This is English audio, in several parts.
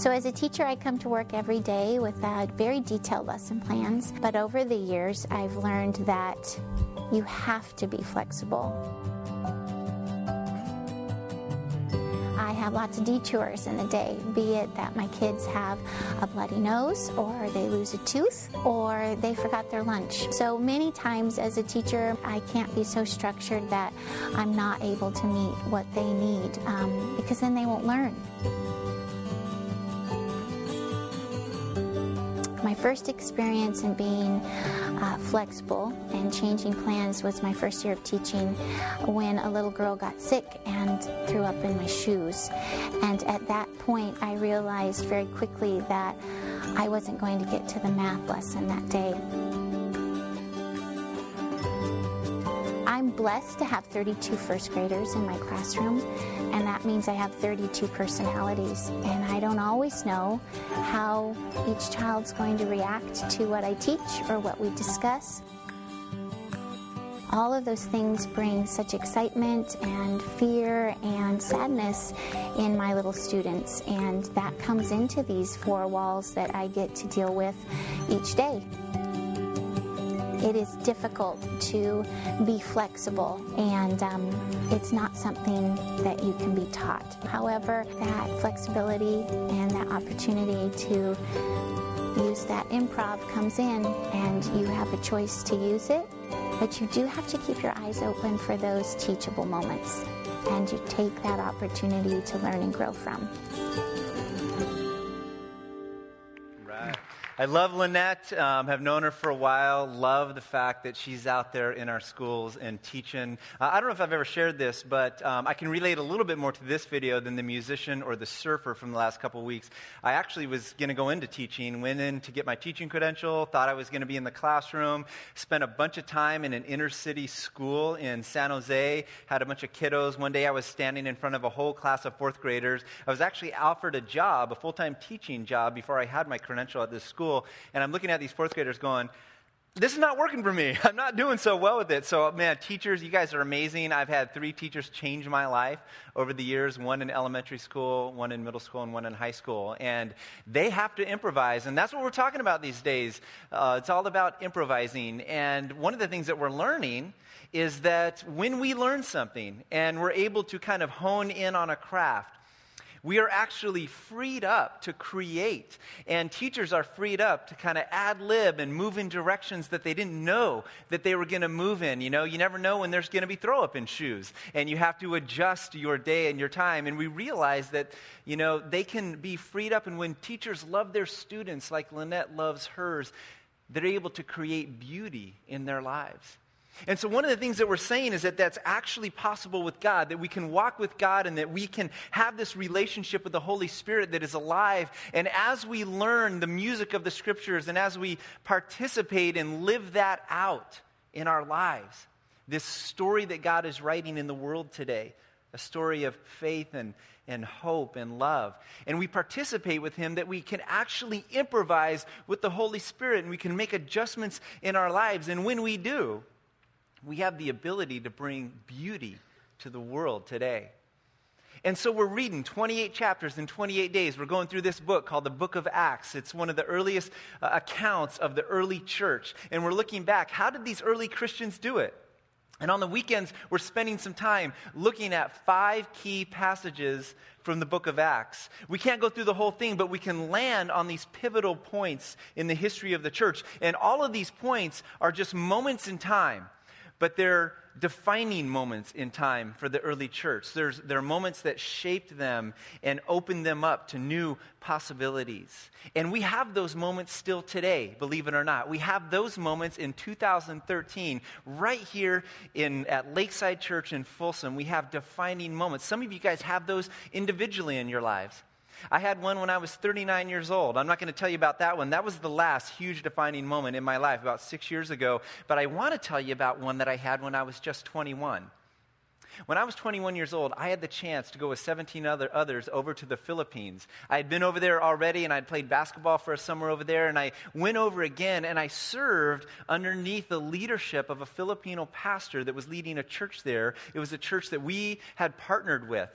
So, as a teacher, I come to work every day with uh, very detailed lesson plans, but over the years, I've learned that you have to be flexible. I have lots of detours in the day, be it that my kids have a bloody nose, or they lose a tooth, or they forgot their lunch. So many times as a teacher, I can't be so structured that I'm not able to meet what they need um, because then they won't learn. First experience in being uh, flexible and changing plans was my first year of teaching when a little girl got sick and threw up in my shoes. And at that point, I realized very quickly that I wasn't going to get to the math lesson that day. Blessed to have 32 first graders in my classroom, and that means I have 32 personalities. And I don't always know how each child's going to react to what I teach or what we discuss. All of those things bring such excitement and fear and sadness in my little students, and that comes into these four walls that I get to deal with each day it is difficult to be flexible and um, it's not something that you can be taught. However, that flexibility and that opportunity to use that improv comes in and you have a choice to use it, but you do have to keep your eyes open for those teachable moments and you take that opportunity to learn and grow from. I love Lynette. Um, have known her for a while. Love the fact that she's out there in our schools and teaching. Uh, I don't know if I've ever shared this, but um, I can relate a little bit more to this video than the musician or the surfer from the last couple weeks. I actually was going to go into teaching, went in to get my teaching credential, thought I was going to be in the classroom, spent a bunch of time in an inner city school in San Jose, had a bunch of kiddos. One day I was standing in front of a whole class of fourth graders. I was actually offered a job, a full time teaching job, before I had my credential at this school school, and I'm looking at these fourth graders going, this is not working for me. I'm not doing so well with it. So, man, teachers, you guys are amazing. I've had three teachers change my life over the years one in elementary school, one in middle school, and one in high school. And they have to improvise. And that's what we're talking about these days. Uh, it's all about improvising. And one of the things that we're learning is that when we learn something and we're able to kind of hone in on a craft, we are actually freed up to create. And teachers are freed up to kind of ad lib and move in directions that they didn't know that they were going to move in. You know, you never know when there's going to be throw up in shoes. And you have to adjust your day and your time. And we realize that, you know, they can be freed up. And when teachers love their students like Lynette loves hers, they're able to create beauty in their lives. And so, one of the things that we're saying is that that's actually possible with God, that we can walk with God and that we can have this relationship with the Holy Spirit that is alive. And as we learn the music of the scriptures and as we participate and live that out in our lives, this story that God is writing in the world today, a story of faith and, and hope and love. And we participate with Him that we can actually improvise with the Holy Spirit and we can make adjustments in our lives. And when we do, we have the ability to bring beauty to the world today. And so we're reading 28 chapters in 28 days. We're going through this book called the Book of Acts. It's one of the earliest uh, accounts of the early church. And we're looking back. How did these early Christians do it? And on the weekends, we're spending some time looking at five key passages from the book of Acts. We can't go through the whole thing, but we can land on these pivotal points in the history of the church. And all of these points are just moments in time but they're defining moments in time for the early church. There's, there are moments that shaped them and opened them up to new possibilities. And we have those moments still today, believe it or not. We have those moments in 2013, right here in, at Lakeside Church in Folsom. We have defining moments. Some of you guys have those individually in your lives. I had one when I was 39 years old. I'm not going to tell you about that one. That was the last huge defining moment in my life about six years ago. But I want to tell you about one that I had when I was just 21. When I was 21 years old, I had the chance to go with 17 other others over to the Philippines. I had been over there already and I'd played basketball for a summer over there and I went over again and I served underneath the leadership of a Filipino pastor that was leading a church there. It was a church that we had partnered with.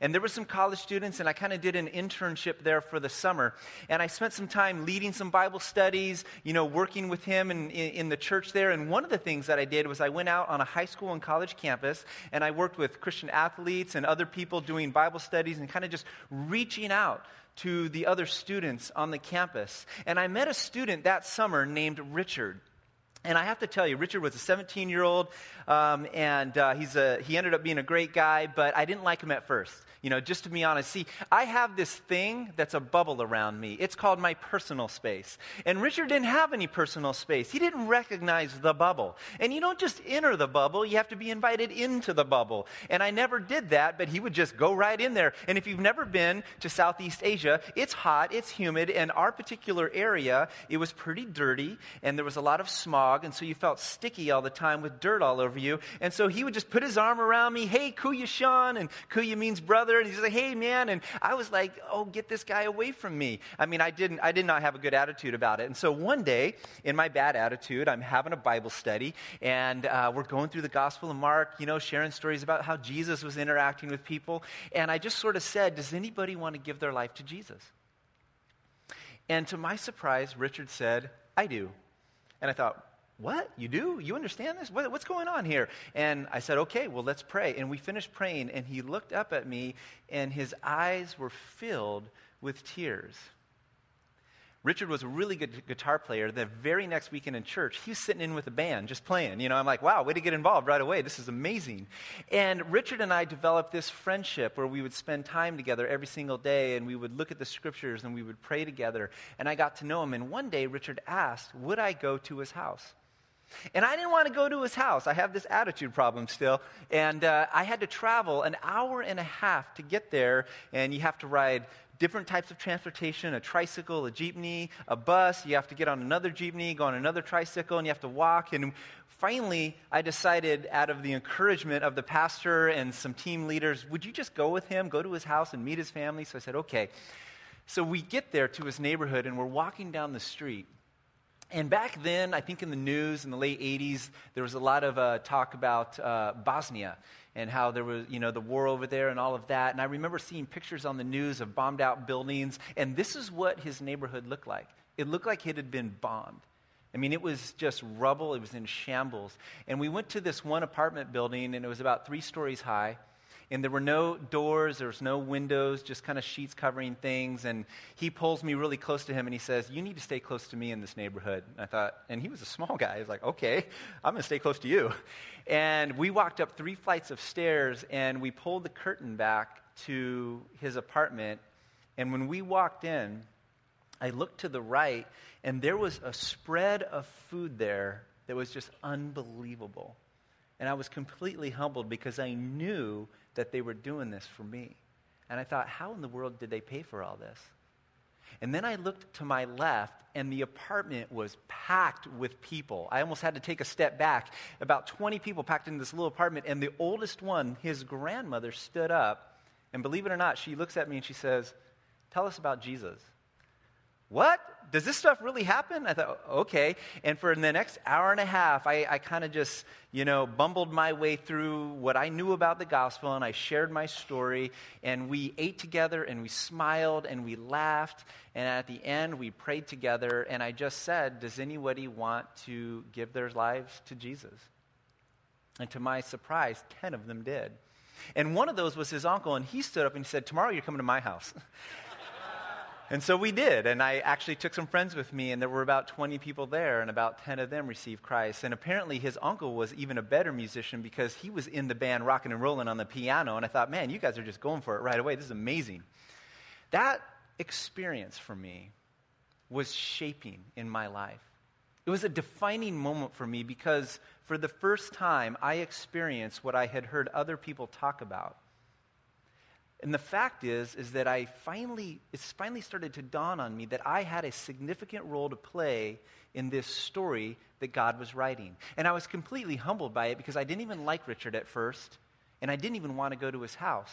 And there were some college students, and I kind of did an internship there for the summer. And I spent some time leading some Bible studies, you know, working with him in, in, in the church there. And one of the things that I did was I went out on a high school and college campus, and I worked with Christian athletes and other people doing Bible studies and kind of just reaching out to the other students on the campus. And I met a student that summer named Richard. And I have to tell you, Richard was a 17 year old, um, and uh, he's a, he ended up being a great guy, but I didn't like him at first. You know, just to be honest, see, I have this thing that's a bubble around me. It's called my personal space. And Richard didn't have any personal space. He didn't recognize the bubble. And you don't just enter the bubble, you have to be invited into the bubble. And I never did that, but he would just go right in there. And if you've never been to Southeast Asia, it's hot, it's humid, and our particular area, it was pretty dirty, and there was a lot of smog, and so you felt sticky all the time with dirt all over you. And so he would just put his arm around me, hey, Kuya Sean, and Kuya means brother brother, and he's like, hey, man. And I was like, oh, get this guy away from me. I mean, I, didn't, I did not have a good attitude about it. And so one day, in my bad attitude, I'm having a Bible study, and uh, we're going through the Gospel of Mark, you know, sharing stories about how Jesus was interacting with people. And I just sort of said, does anybody want to give their life to Jesus? And to my surprise, Richard said, I do. And I thought, what? You do? You understand this? What, what's going on here? And I said, Okay, well, let's pray. And we finished praying, and he looked up at me, and his eyes were filled with tears. Richard was a really good guitar player. The very next weekend in church, he was sitting in with a band just playing. You know, I'm like, wow, way to get involved right away. This is amazing. And Richard and I developed this friendship where we would spend time together every single day and we would look at the scriptures and we would pray together. And I got to know him. And one day, Richard asked, would I go to his house? And I didn't want to go to his house. I have this attitude problem still. And uh, I had to travel an hour and a half to get there. And you have to ride different types of transportation a tricycle, a jeepney, a bus. You have to get on another jeepney, go on another tricycle, and you have to walk. And finally, I decided, out of the encouragement of the pastor and some team leaders, would you just go with him, go to his house, and meet his family? So I said, okay. So we get there to his neighborhood, and we're walking down the street. And back then, I think in the news in the late 80s, there was a lot of uh, talk about uh, Bosnia and how there was, you know, the war over there and all of that. And I remember seeing pictures on the news of bombed out buildings. And this is what his neighborhood looked like it looked like it had been bombed. I mean, it was just rubble, it was in shambles. And we went to this one apartment building, and it was about three stories high and there were no doors, there was no windows, just kind of sheets covering things. And he pulls me really close to him and he says, You need to stay close to me in this neighborhood. And I thought, and he was a small guy. I was like, Okay, I'm going to stay close to you. And we walked up three flights of stairs and we pulled the curtain back to his apartment. And when we walked in, I looked to the right and there was a spread of food there that was just unbelievable. And I was completely humbled because I knew that they were doing this for me. And I thought, how in the world did they pay for all this? And then I looked to my left, and the apartment was packed with people. I almost had to take a step back. About 20 people packed into this little apartment, and the oldest one, his grandmother, stood up. And believe it or not, she looks at me and she says, Tell us about Jesus what? Does this stuff really happen? I thought, okay. And for the next hour and a half, I, I kind of just, you know, bumbled my way through what I knew about the gospel and I shared my story. And we ate together and we smiled and we laughed. And at the end, we prayed together. And I just said, Does anybody want to give their lives to Jesus? And to my surprise, 10 of them did. And one of those was his uncle. And he stood up and he said, Tomorrow you're coming to my house. And so we did. And I actually took some friends with me, and there were about 20 people there, and about 10 of them received Christ. And apparently, his uncle was even a better musician because he was in the band rocking and rolling on the piano. And I thought, man, you guys are just going for it right away. This is amazing. That experience for me was shaping in my life. It was a defining moment for me because for the first time, I experienced what I had heard other people talk about and the fact is, is that I finally, it's finally started to dawn on me that I had a significant role to play in this story that God was writing. And I was completely humbled by it because I didn't even like Richard at first, and I didn't even want to go to his house.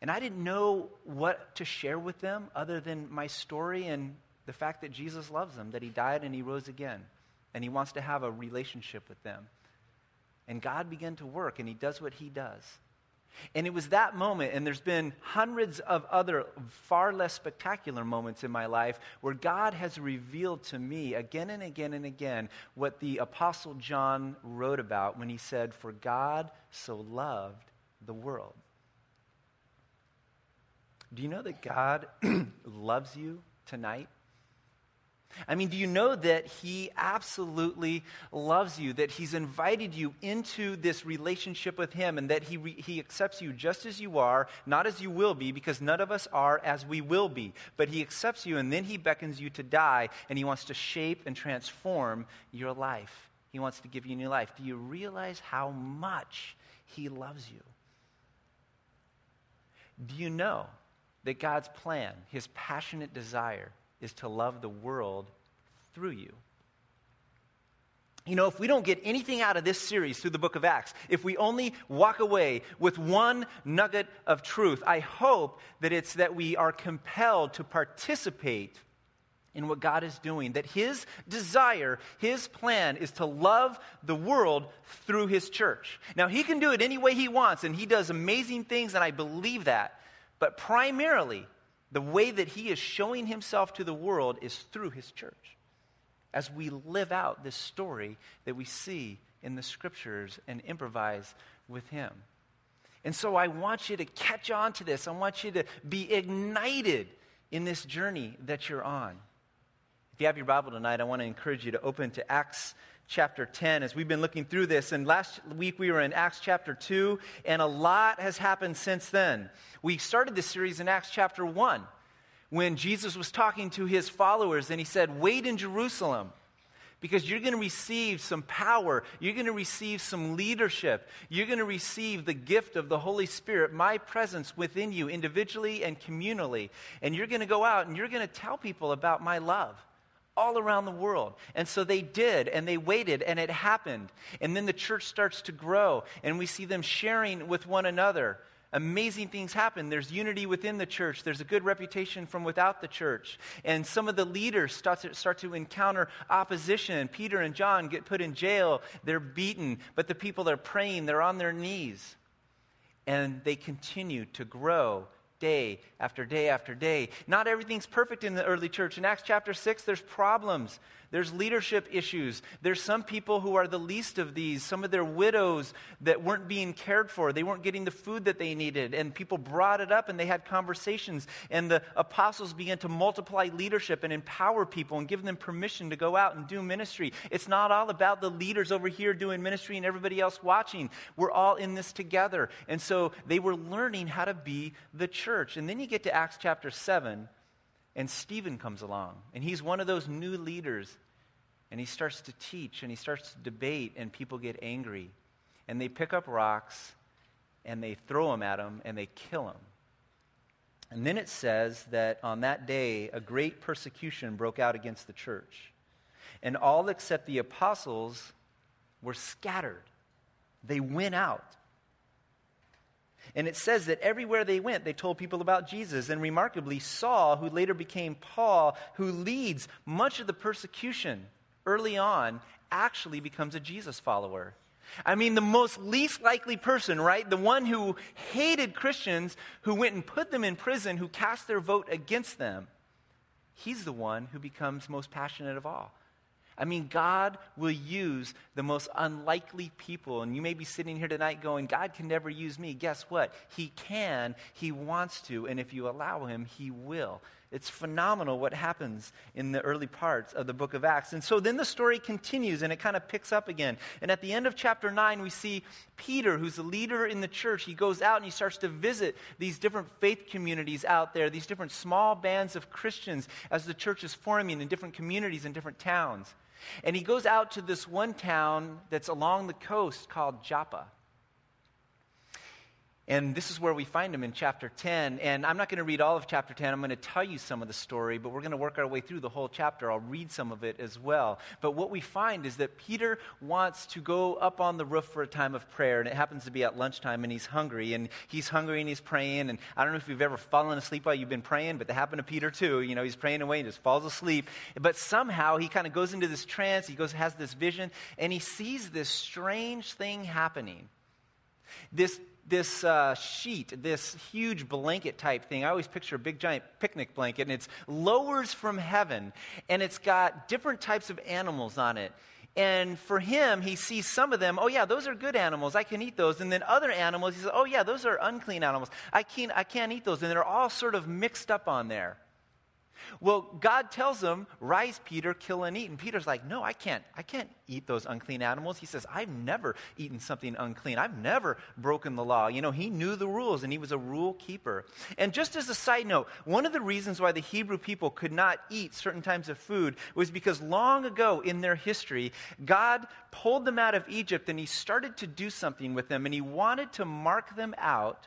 And I didn't know what to share with them other than my story and the fact that Jesus loves them, that he died and he rose again, and he wants to have a relationship with them. And God began to work, and he does what he does. And it was that moment, and there's been hundreds of other far less spectacular moments in my life where God has revealed to me again and again and again what the Apostle John wrote about when he said, For God so loved the world. Do you know that God loves you tonight? I mean, do you know that He absolutely loves you, that He's invited you into this relationship with Him, and that He, re- he accepts you just as you are, not as you will be, because none of us are as we will be. But He accepts you, and then He beckons you to die, and He wants to shape and transform your life. He wants to give you new life. Do you realize how much He loves you? Do you know that God's plan, His passionate desire, is to love the world through you. You know, if we don't get anything out of this series through the book of Acts, if we only walk away with one nugget of truth, I hope that it's that we are compelled to participate in what God is doing. That His desire, His plan is to love the world through His church. Now, He can do it any way He wants, and He does amazing things, and I believe that. But primarily, the way that he is showing himself to the world is through his church. As we live out this story that we see in the scriptures and improvise with him. And so I want you to catch on to this. I want you to be ignited in this journey that you're on. If you have your Bible tonight, I want to encourage you to open to Acts chapter 10 as we've been looking through this. And last week we were in Acts chapter 2, and a lot has happened since then. We started this series in Acts chapter 1 when Jesus was talking to his followers and he said, Wait in Jerusalem because you're going to receive some power. You're going to receive some leadership. You're going to receive the gift of the Holy Spirit, my presence within you individually and communally. And you're going to go out and you're going to tell people about my love all around the world. And so they did, and they waited, and it happened. And then the church starts to grow, and we see them sharing with one another. Amazing things happen. There's unity within the church. There's a good reputation from without the church. And some of the leaders start to, start to encounter opposition. Peter and John get put in jail. They're beaten, but the people are praying. They're on their knees. And they continue to grow day after day after day. Not everything's perfect in the early church. In Acts chapter 6, there's problems. There's leadership issues. There's some people who are the least of these, some of their widows that weren't being cared for. They weren't getting the food that they needed. And people brought it up and they had conversations. And the apostles began to multiply leadership and empower people and give them permission to go out and do ministry. It's not all about the leaders over here doing ministry and everybody else watching. We're all in this together. And so they were learning how to be the church. And then you get to Acts chapter 7 and Stephen comes along, and he's one of those new leaders. And he starts to teach and he starts to debate, and people get angry. And they pick up rocks and they throw them at him and they kill him. And then it says that on that day, a great persecution broke out against the church. And all except the apostles were scattered, they went out. And it says that everywhere they went, they told people about Jesus. And remarkably, Saul, who later became Paul, who leads much of the persecution early on, actually becomes a Jesus follower. I mean, the most least likely person, right? The one who hated Christians, who went and put them in prison, who cast their vote against them. He's the one who becomes most passionate of all. I mean, God will use the most unlikely people. And you may be sitting here tonight going, God can never use me. Guess what? He can, He wants to, and if you allow Him, He will. It's phenomenal what happens in the early parts of the book of Acts. And so then the story continues and it kind of picks up again. And at the end of chapter 9, we see Peter, who's the leader in the church. He goes out and he starts to visit these different faith communities out there, these different small bands of Christians as the church is forming in different communities in different towns. And he goes out to this one town that's along the coast called Joppa. And this is where we find him in chapter 10. And I'm not going to read all of chapter 10. I'm going to tell you some of the story, but we're going to work our way through the whole chapter. I'll read some of it as well. But what we find is that Peter wants to go up on the roof for a time of prayer. And it happens to be at lunchtime, and he's hungry. And he's hungry and he's praying. And I don't know if you've ever fallen asleep while you've been praying, but that happened to Peter too. You know, he's praying away and just falls asleep. But somehow he kind of goes into this trance. He goes, has this vision, and he sees this strange thing happening. This this uh, sheet, this huge blanket type thing. I always picture a big giant picnic blanket, and it's lowers from heaven, and it's got different types of animals on it. And for him, he sees some of them, oh, yeah, those are good animals. I can eat those. And then other animals, he says, oh, yeah, those are unclean animals. I can't, I can't eat those. And they're all sort of mixed up on there. Well, God tells him, Rise, Peter, kill and eat. And Peter's like, No, I can't. I can't eat those unclean animals. He says, I've never eaten something unclean. I've never broken the law. You know, he knew the rules and he was a rule keeper. And just as a side note, one of the reasons why the Hebrew people could not eat certain types of food was because long ago in their history, God pulled them out of Egypt and he started to do something with them and he wanted to mark them out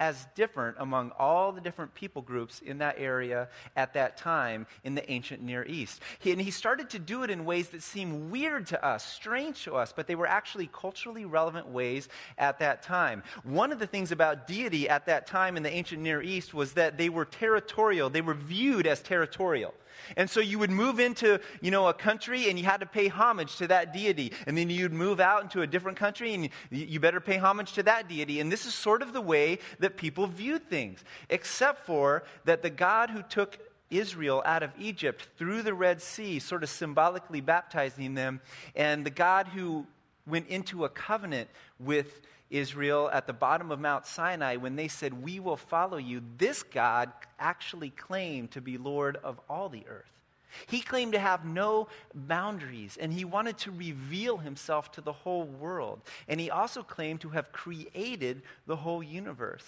as different among all the different people groups in that area at that time in the ancient Near East. He, and he started to do it in ways that seem weird to us, strange to us, but they were actually culturally relevant ways at that time. One of the things about deity at that time in the ancient Near East was that they were territorial, they were viewed as territorial. And so you would move into, you know, a country and you had to pay homage to that deity. And then you'd move out into a different country and you better pay homage to that deity. And this is sort of the way that people viewed things, except for that the God who took Israel out of Egypt through the Red Sea, sort of symbolically baptizing them, and the God who went into a covenant with Israel at the bottom of Mount Sinai when they said, We will follow you, this God actually claimed to be Lord of all the earth. He claimed to have no boundaries, and he wanted to reveal himself to the whole world. And he also claimed to have created the whole universe.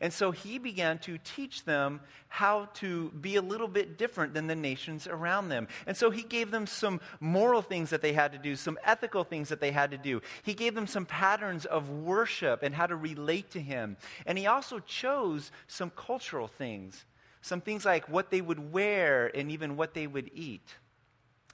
And so he began to teach them how to be a little bit different than the nations around them. And so he gave them some moral things that they had to do, some ethical things that they had to do. He gave them some patterns of worship and how to relate to him. And he also chose some cultural things, some things like what they would wear and even what they would eat.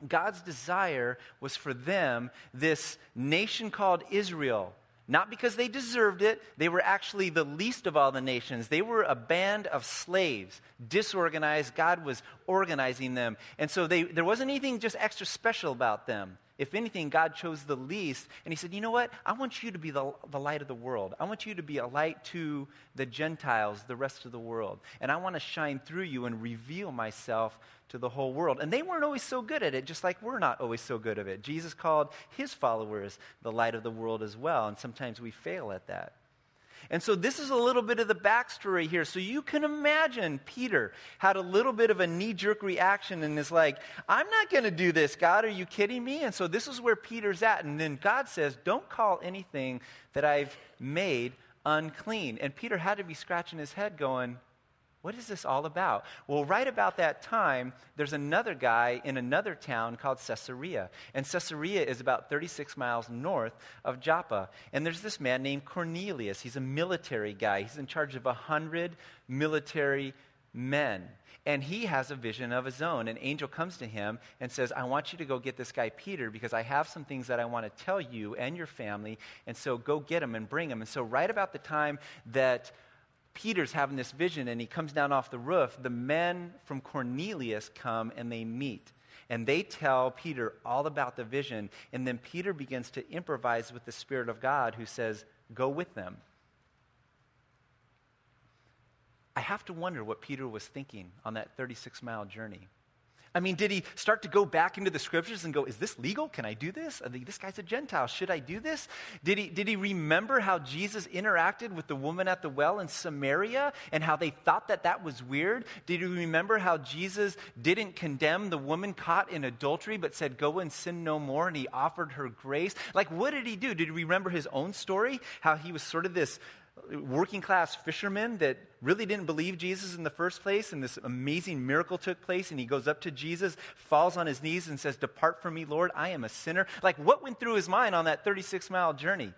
God's desire was for them, this nation called Israel, not because they deserved it. They were actually the least of all the nations. They were a band of slaves, disorganized. God was organizing them. And so they, there wasn't anything just extra special about them. If anything, God chose the least. And He said, You know what? I want you to be the, the light of the world. I want you to be a light to the Gentiles, the rest of the world. And I want to shine through you and reveal myself to the whole world. And they weren't always so good at it, just like we're not always so good at it. Jesus called His followers the light of the world as well. And sometimes we fail at that. And so this is a little bit of the backstory here. So you can imagine Peter had a little bit of a knee jerk reaction and is like, I'm not going to do this, God. Are you kidding me? And so this is where Peter's at. And then God says, Don't call anything that I've made unclean. And Peter had to be scratching his head going, what is this all about? Well, right about that time, there's another guy in another town called Caesarea. And Caesarea is about 36 miles north of Joppa. And there's this man named Cornelius. He's a military guy, he's in charge of 100 military men. And he has a vision of his own. An angel comes to him and says, I want you to go get this guy Peter because I have some things that I want to tell you and your family. And so go get him and bring him. And so, right about the time that Peter's having this vision and he comes down off the roof, the men from Cornelius come and they meet. And they tell Peter all about the vision. And then Peter begins to improvise with the Spirit of God who says, Go with them. I have to wonder what Peter was thinking on that 36 mile journey. I mean, did he start to go back into the scriptures and go, is this legal? Can I do this? I think This guy's a Gentile. Should I do this? Did he, did he remember how Jesus interacted with the woman at the well in Samaria and how they thought that that was weird? Did he remember how Jesus didn't condemn the woman caught in adultery but said, go and sin no more? And he offered her grace? Like, what did he do? Did he remember his own story? How he was sort of this working class fisherman that really didn't believe Jesus in the first place, and this amazing miracle took place, and he goes up to Jesus, falls on his knees, and says, Depart from me, Lord, I am a sinner. Like, what went through his mind on that 36 mile journey?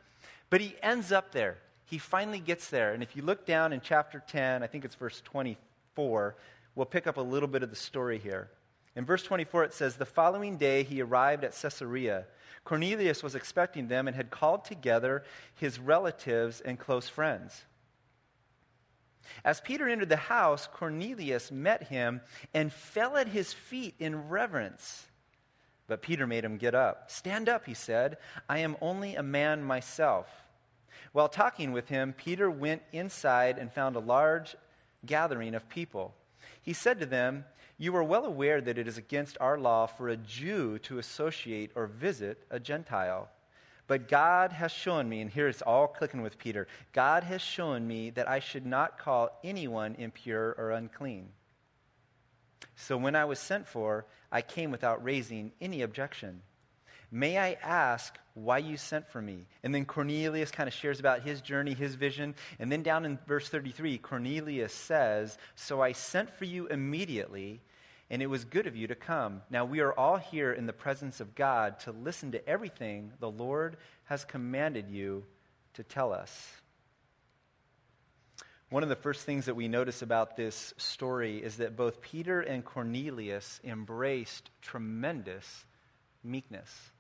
But he ends up there. He finally gets there. And if you look down in chapter 10, I think it's verse 24, we'll pick up a little bit of the story here. In verse 24, it says, The following day he arrived at Caesarea. Cornelius was expecting them and had called together his relatives and close friends. As Peter entered the house, Cornelius met him and fell at his feet in reverence. But Peter made him get up. Stand up, he said. I am only a man myself. While talking with him, Peter went inside and found a large gathering of people. He said to them, You are well aware that it is against our law for a Jew to associate or visit a Gentile. But God has shown me, and here it's all clicking with Peter God has shown me that I should not call anyone impure or unclean. So when I was sent for, I came without raising any objection. May I ask why you sent for me? And then Cornelius kind of shares about his journey, his vision. And then down in verse 33, Cornelius says, So I sent for you immediately, and it was good of you to come. Now we are all here in the presence of God to listen to everything the Lord has commanded you to tell us. One of the first things that we notice about this story is that both Peter and Cornelius embraced tremendous meekness.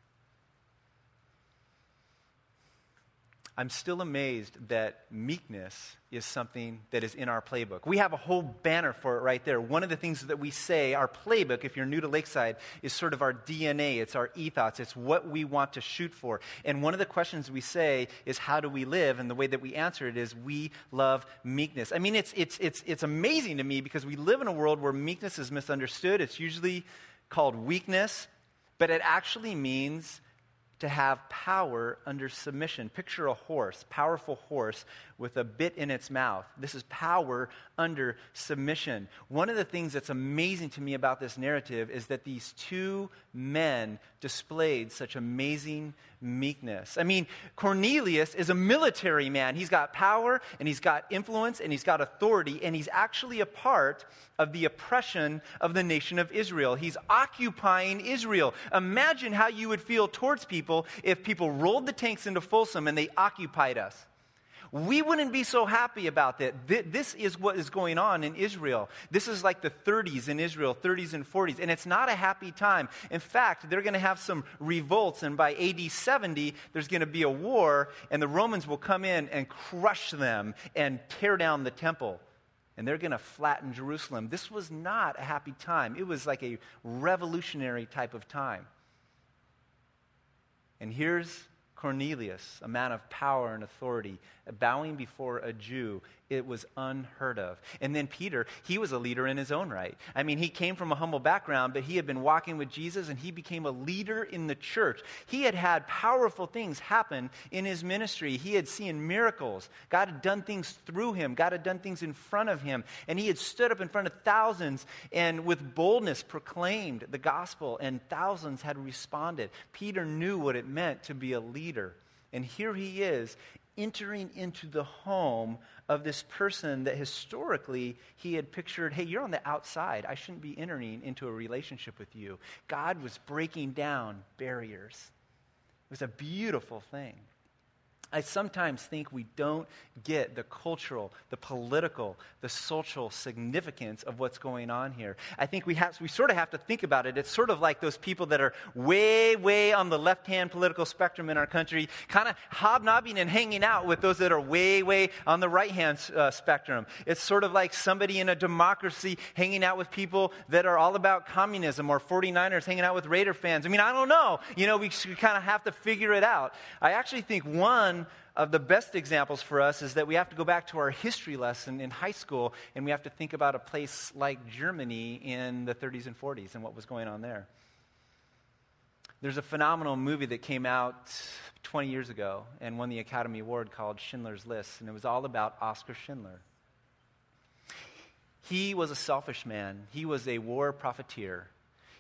I'm still amazed that meekness is something that is in our playbook. We have a whole banner for it right there. One of the things that we say, our playbook, if you're new to Lakeside, is sort of our DNA, it's our ethos, it's what we want to shoot for. And one of the questions we say is, How do we live? And the way that we answer it is, We love meekness. I mean, it's, it's, it's, it's amazing to me because we live in a world where meekness is misunderstood. It's usually called weakness, but it actually means to have power under submission. Picture a horse, powerful horse with a bit in its mouth. This is power under submission. One of the things that's amazing to me about this narrative is that these two men displayed such amazing meekness. I mean, Cornelius is a military man. He's got power and he's got influence and he's got authority, and he's actually a part of the oppression of the nation of Israel. He's occupying Israel. Imagine how you would feel towards people if people rolled the tanks into Folsom and they occupied us we wouldn't be so happy about that. This is what is going on in Israel. This is like the 30s in Israel, 30s and 40s, and it's not a happy time. In fact, they're going to have some revolts, and by AD 70, there's going to be a war, and the Romans will come in and crush them and tear down the temple. And they're going to flatten Jerusalem. This was not a happy time. It was like a revolutionary type of time. And here's Cornelius, a man of power and authority, bowing before a Jew, it was unheard of. And then Peter, he was a leader in his own right. I mean, he came from a humble background, but he had been walking with Jesus and he became a leader in the church. He had had powerful things happen in his ministry. He had seen miracles. God had done things through him, God had done things in front of him. And he had stood up in front of thousands and with boldness proclaimed the gospel, and thousands had responded. Peter knew what it meant to be a leader. And here he is entering into the home of this person that historically he had pictured hey, you're on the outside. I shouldn't be entering into a relationship with you. God was breaking down barriers. It was a beautiful thing. I sometimes think we don't get the cultural, the political, the social significance of what's going on here. I think we, have, we sort of have to think about it. It's sort of like those people that are way, way on the left hand political spectrum in our country, kind of hobnobbing and hanging out with those that are way, way on the right hand uh, spectrum. It's sort of like somebody in a democracy hanging out with people that are all about communism or 49ers hanging out with Raider fans. I mean, I don't know. You know, we kind of have to figure it out. I actually think one one of the best examples for us is that we have to go back to our history lesson in high school and we have to think about a place like Germany in the 30s and 40s and what was going on there. There's a phenomenal movie that came out 20 years ago and won the Academy Award called Schindler's List, and it was all about Oskar Schindler. He was a selfish man, he was a war profiteer.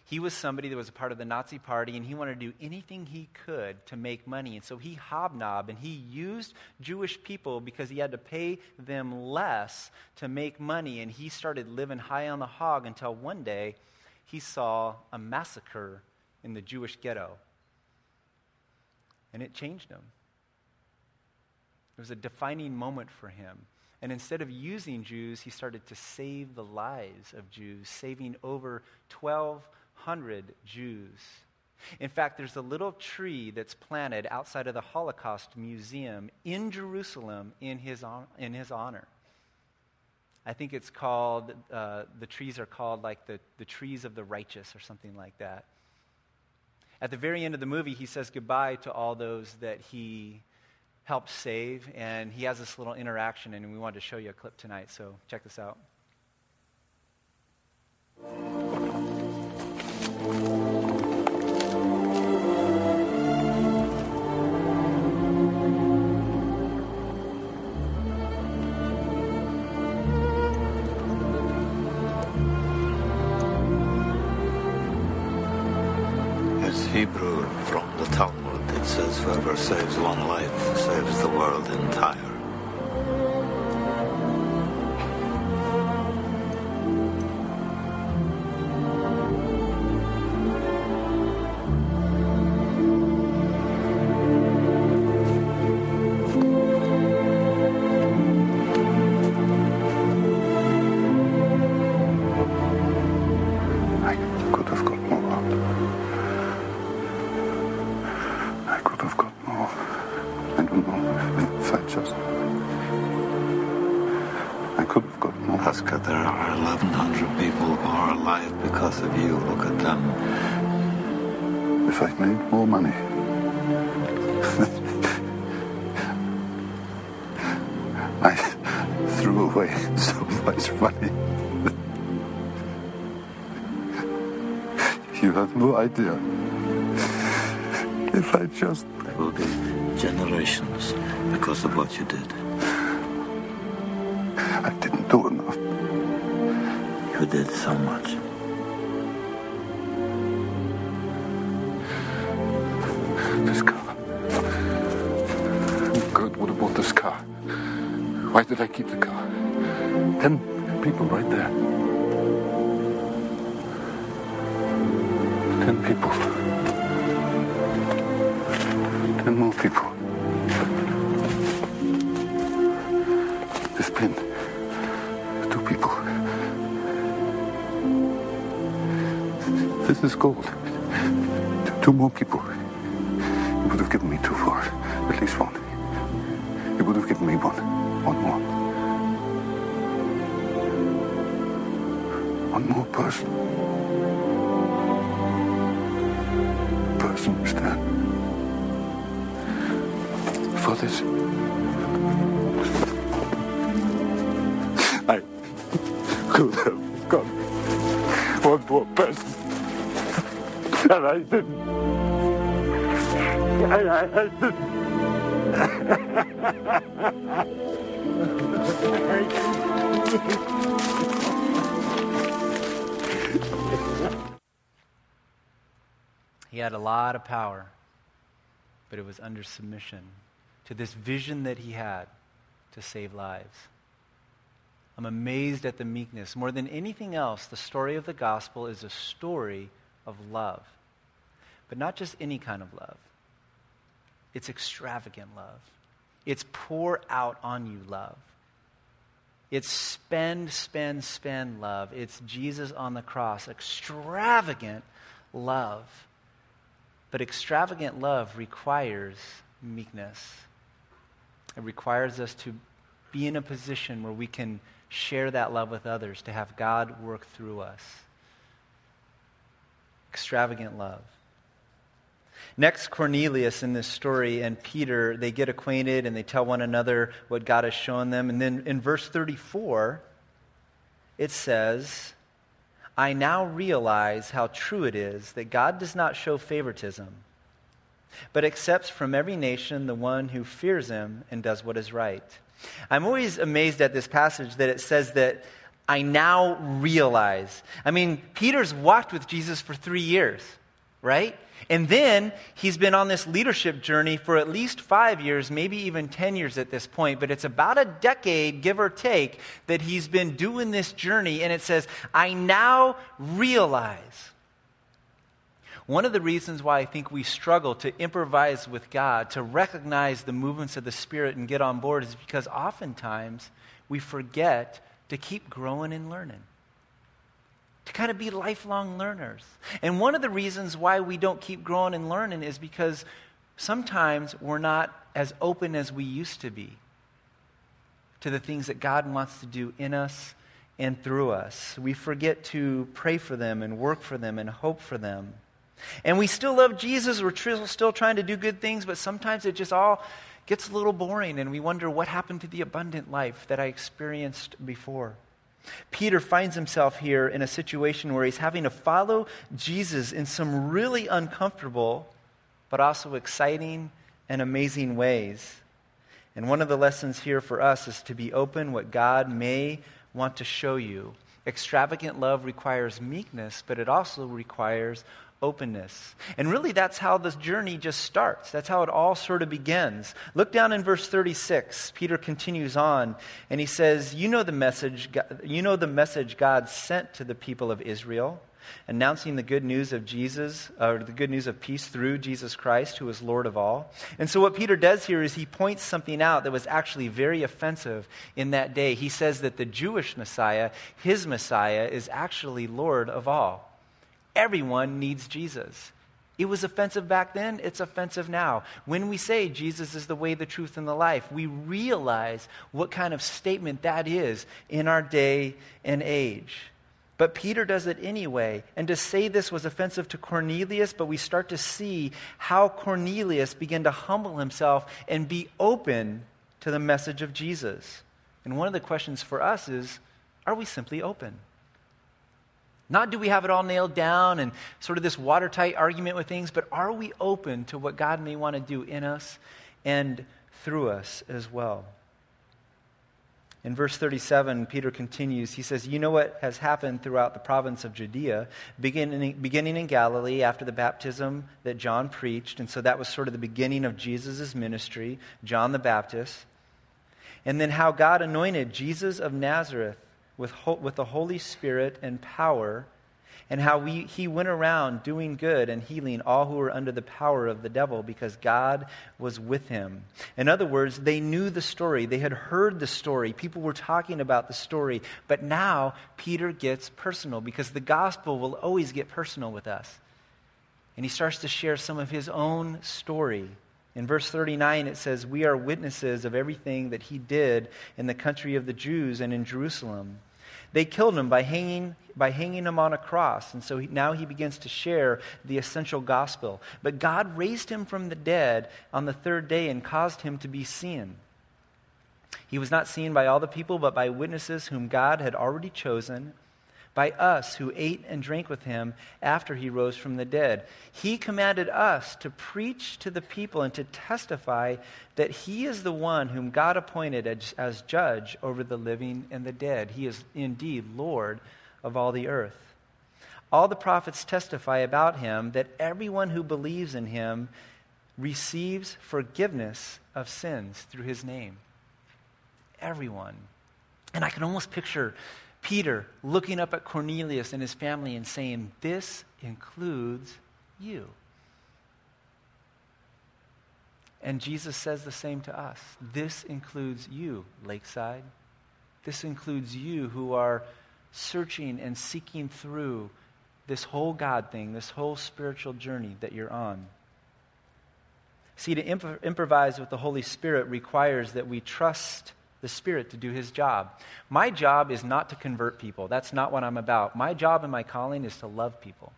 He was somebody that was a part of the Nazi party and he wanted to do anything he could to make money. And so he hobnobbed and he used Jewish people because he had to pay them less to make money. And he started living high on the hog until one day he saw a massacre in the Jewish ghetto. And it changed him. It was a defining moment for him. And instead of using Jews, he started to save the lives of Jews, saving over 12 100 Jews. In fact, there's a little tree that's planted outside of the Holocaust Museum in Jerusalem in his, on, in his honor. I think it's called, uh, the trees are called like the, the trees of the righteous or something like that. At the very end of the movie, he says goodbye to all those that he helped save, and he has this little interaction, and we wanted to show you a clip tonight. So check this out. Hebrew from the Talmud. It says, Whoever saves one life saves the world entire. If I made more money. I threw away so much money. You have no idea. If I just. There will be generations because of what you did. I didn't do enough. You did so much. Did I keep the car? Ten people right there. Ten people. Ten more people. This pin. Two people. This is gold. Two- more people. You would have given me two for. At least one. You would have given me one. One more. One more person. Person, Stern. For this. I could have got one more person. And I didn't. And I didn't. He had a lot of power, but it was under submission to this vision that he had to save lives. I'm amazed at the meekness. More than anything else, the story of the gospel is a story of love. But not just any kind of love, it's extravagant love. It's pour out on you love. It's spend, spend, spend love. It's Jesus on the cross. Extravagant love. But extravagant love requires meekness. It requires us to be in a position where we can share that love with others, to have God work through us. Extravagant love. Next, Cornelius in this story and Peter, they get acquainted and they tell one another what God has shown them. And then in verse 34, it says, I now realize how true it is that God does not show favoritism, but accepts from every nation the one who fears him and does what is right. I'm always amazed at this passage that it says that I now realize. I mean, Peter's walked with Jesus for three years, right? And then he's been on this leadership journey for at least five years, maybe even 10 years at this point. But it's about a decade, give or take, that he's been doing this journey. And it says, I now realize. One of the reasons why I think we struggle to improvise with God, to recognize the movements of the Spirit and get on board, is because oftentimes we forget to keep growing and learning to kind of be lifelong learners. And one of the reasons why we don't keep growing and learning is because sometimes we're not as open as we used to be to the things that God wants to do in us and through us. We forget to pray for them and work for them and hope for them. And we still love Jesus. We're tr- still trying to do good things, but sometimes it just all gets a little boring and we wonder what happened to the abundant life that I experienced before. Peter finds himself here in a situation where he's having to follow Jesus in some really uncomfortable, but also exciting and amazing ways. And one of the lessons here for us is to be open what God may want to show you. Extravagant love requires meekness, but it also requires openness. And really, that's how this journey just starts. That's how it all sort of begins. Look down in verse 36. Peter continues on, and he says, You know the message, you know the message God sent to the people of Israel announcing the good news of Jesus, or the good news of peace through Jesus Christ, who is Lord of all. And so, what Peter does here is he points something out that was actually very offensive in that day. He says that the Jewish Messiah, his Messiah, is actually Lord of all. Everyone needs Jesus. It was offensive back then, it's offensive now. When we say Jesus is the way, the truth, and the life, we realize what kind of statement that is in our day and age. But Peter does it anyway. And to say this was offensive to Cornelius, but we start to see how Cornelius began to humble himself and be open to the message of Jesus. And one of the questions for us is are we simply open? Not do we have it all nailed down and sort of this watertight argument with things, but are we open to what God may want to do in us and through us as well? In verse 37, Peter continues. He says, You know what has happened throughout the province of Judea, beginning, beginning in Galilee after the baptism that John preached. And so that was sort of the beginning of Jesus' ministry, John the Baptist. And then how God anointed Jesus of Nazareth with, with the Holy Spirit and power and how we, he went around doing good and healing all who were under the power of the devil because God was with him. In other words, they knew the story. They had heard the story. People were talking about the story. But now Peter gets personal because the gospel will always get personal with us. And he starts to share some of his own story. In verse 39, it says, We are witnesses of everything that he did in the country of the Jews and in Jerusalem they killed him by hanging, by hanging him on a cross. And so he, now he begins to share the essential gospel. But God raised him from the dead on the third day and caused him to be seen. He was not seen by all the people, but by witnesses whom God had already chosen by us who ate and drank with him after he rose from the dead. He commanded us to preach to the people and to testify that he is the one whom God appointed as, as judge over the living and the dead. He is indeed Lord of all the earth. All the prophets testify about him that everyone who believes in him receives forgiveness of sins through his name. Everyone. And I can almost picture Peter looking up at Cornelius and his family and saying, This includes you. And Jesus says the same to us. This includes you, Lakeside. This includes you who are searching and seeking through this whole God thing, this whole spiritual journey that you're on. See, to imp- improvise with the Holy Spirit requires that we trust the Spirit to do His job. My job is not to convert people. That's not what I'm about. My job and my calling is to love people.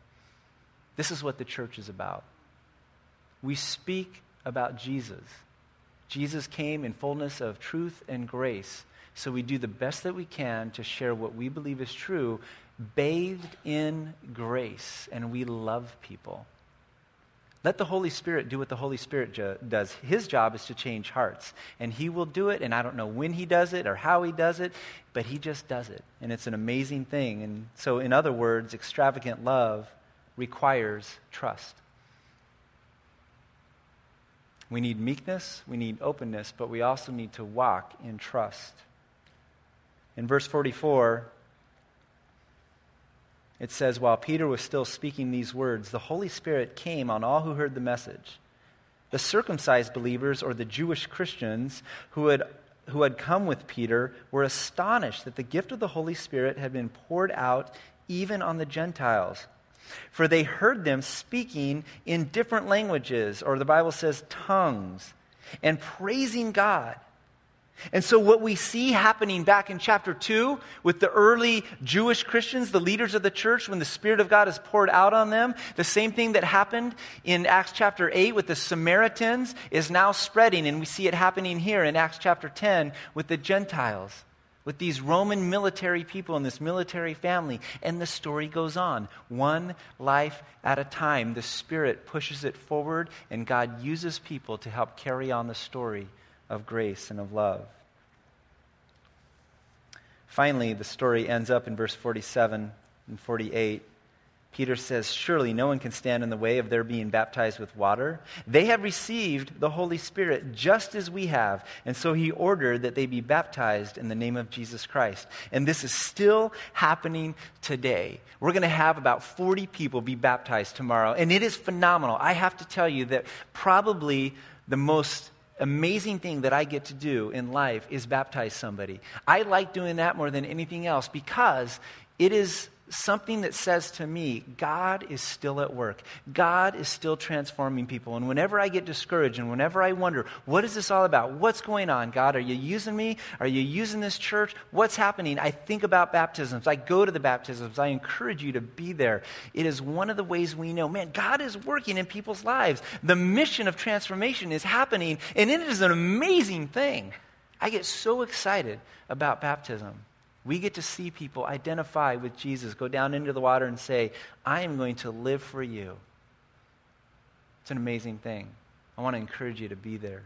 This is what the church is about. We speak about Jesus. Jesus came in fullness of truth and grace. So we do the best that we can to share what we believe is true, bathed in grace, and we love people. Let the Holy Spirit do what the Holy Spirit jo- does. His job is to change hearts. And He will do it, and I don't know when He does it or how He does it, but He just does it. And it's an amazing thing. And so, in other words, extravagant love requires trust. We need meekness, we need openness, but we also need to walk in trust. In verse 44, it says, While Peter was still speaking these words, the Holy Spirit came on all who heard the message. The circumcised believers, or the Jewish Christians who had, who had come with Peter, were astonished that the gift of the Holy Spirit had been poured out even on the Gentiles. For they heard them speaking in different languages, or the Bible says tongues, and praising God. And so, what we see happening back in chapter 2 with the early Jewish Christians, the leaders of the church, when the Spirit of God is poured out on them, the same thing that happened in Acts chapter 8 with the Samaritans is now spreading. And we see it happening here in Acts chapter 10 with the Gentiles, with these Roman military people and this military family. And the story goes on, one life at a time. The Spirit pushes it forward, and God uses people to help carry on the story of grace and of love. Finally, the story ends up in verse 47 and 48. Peter says, Surely no one can stand in the way of their being baptized with water. They have received the Holy Spirit just as we have. And so he ordered that they be baptized in the name of Jesus Christ. And this is still happening today. We're going to have about 40 people be baptized tomorrow. And it is phenomenal. I have to tell you that probably the most amazing thing that I get to do in life is baptize somebody. I like doing that more than anything else because it is something that says to me, God is still at work. God is still transforming people. And whenever I get discouraged and whenever I wonder, what is this all about? What's going on? God, are you using me? Are you using this church? What's happening? I think about baptisms. I go to the baptisms. I encourage you to be there. It is one of the ways we know, man, God is working in people's lives. The mission of transformation is happening, and it is an amazing thing. I get so excited about baptism. We get to see people identify with Jesus, go down into the water and say, I am going to live for you. It's an amazing thing. I want to encourage you to be there.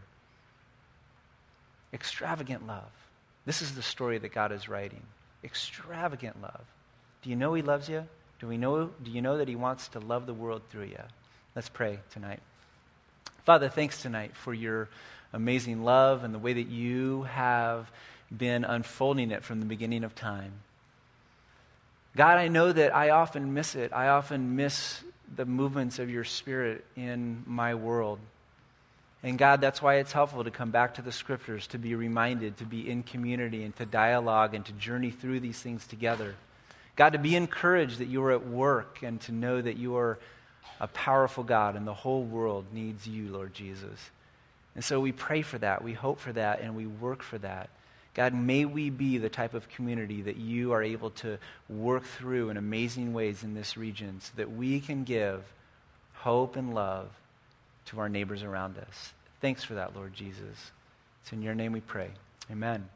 Extravagant love. This is the story that God is writing. Extravagant love. Do you know He loves you? Do, we know, do you know that He wants to love the world through you? Let's pray tonight. Father, thanks tonight for your amazing love and the way that you have been unfolding it from the beginning of time. God, I know that I often miss it. I often miss the movements of your spirit in my world. And God, that's why it's helpful to come back to the scriptures, to be reminded, to be in community, and to dialogue and to journey through these things together. God, to be encouraged that you are at work and to know that you are a powerful God and the whole world needs you, Lord Jesus. And so we pray for that, we hope for that, and we work for that. God, may we be the type of community that you are able to work through in amazing ways in this region so that we can give hope and love to our neighbors around us. Thanks for that, Lord Jesus. It's in your name we pray. Amen.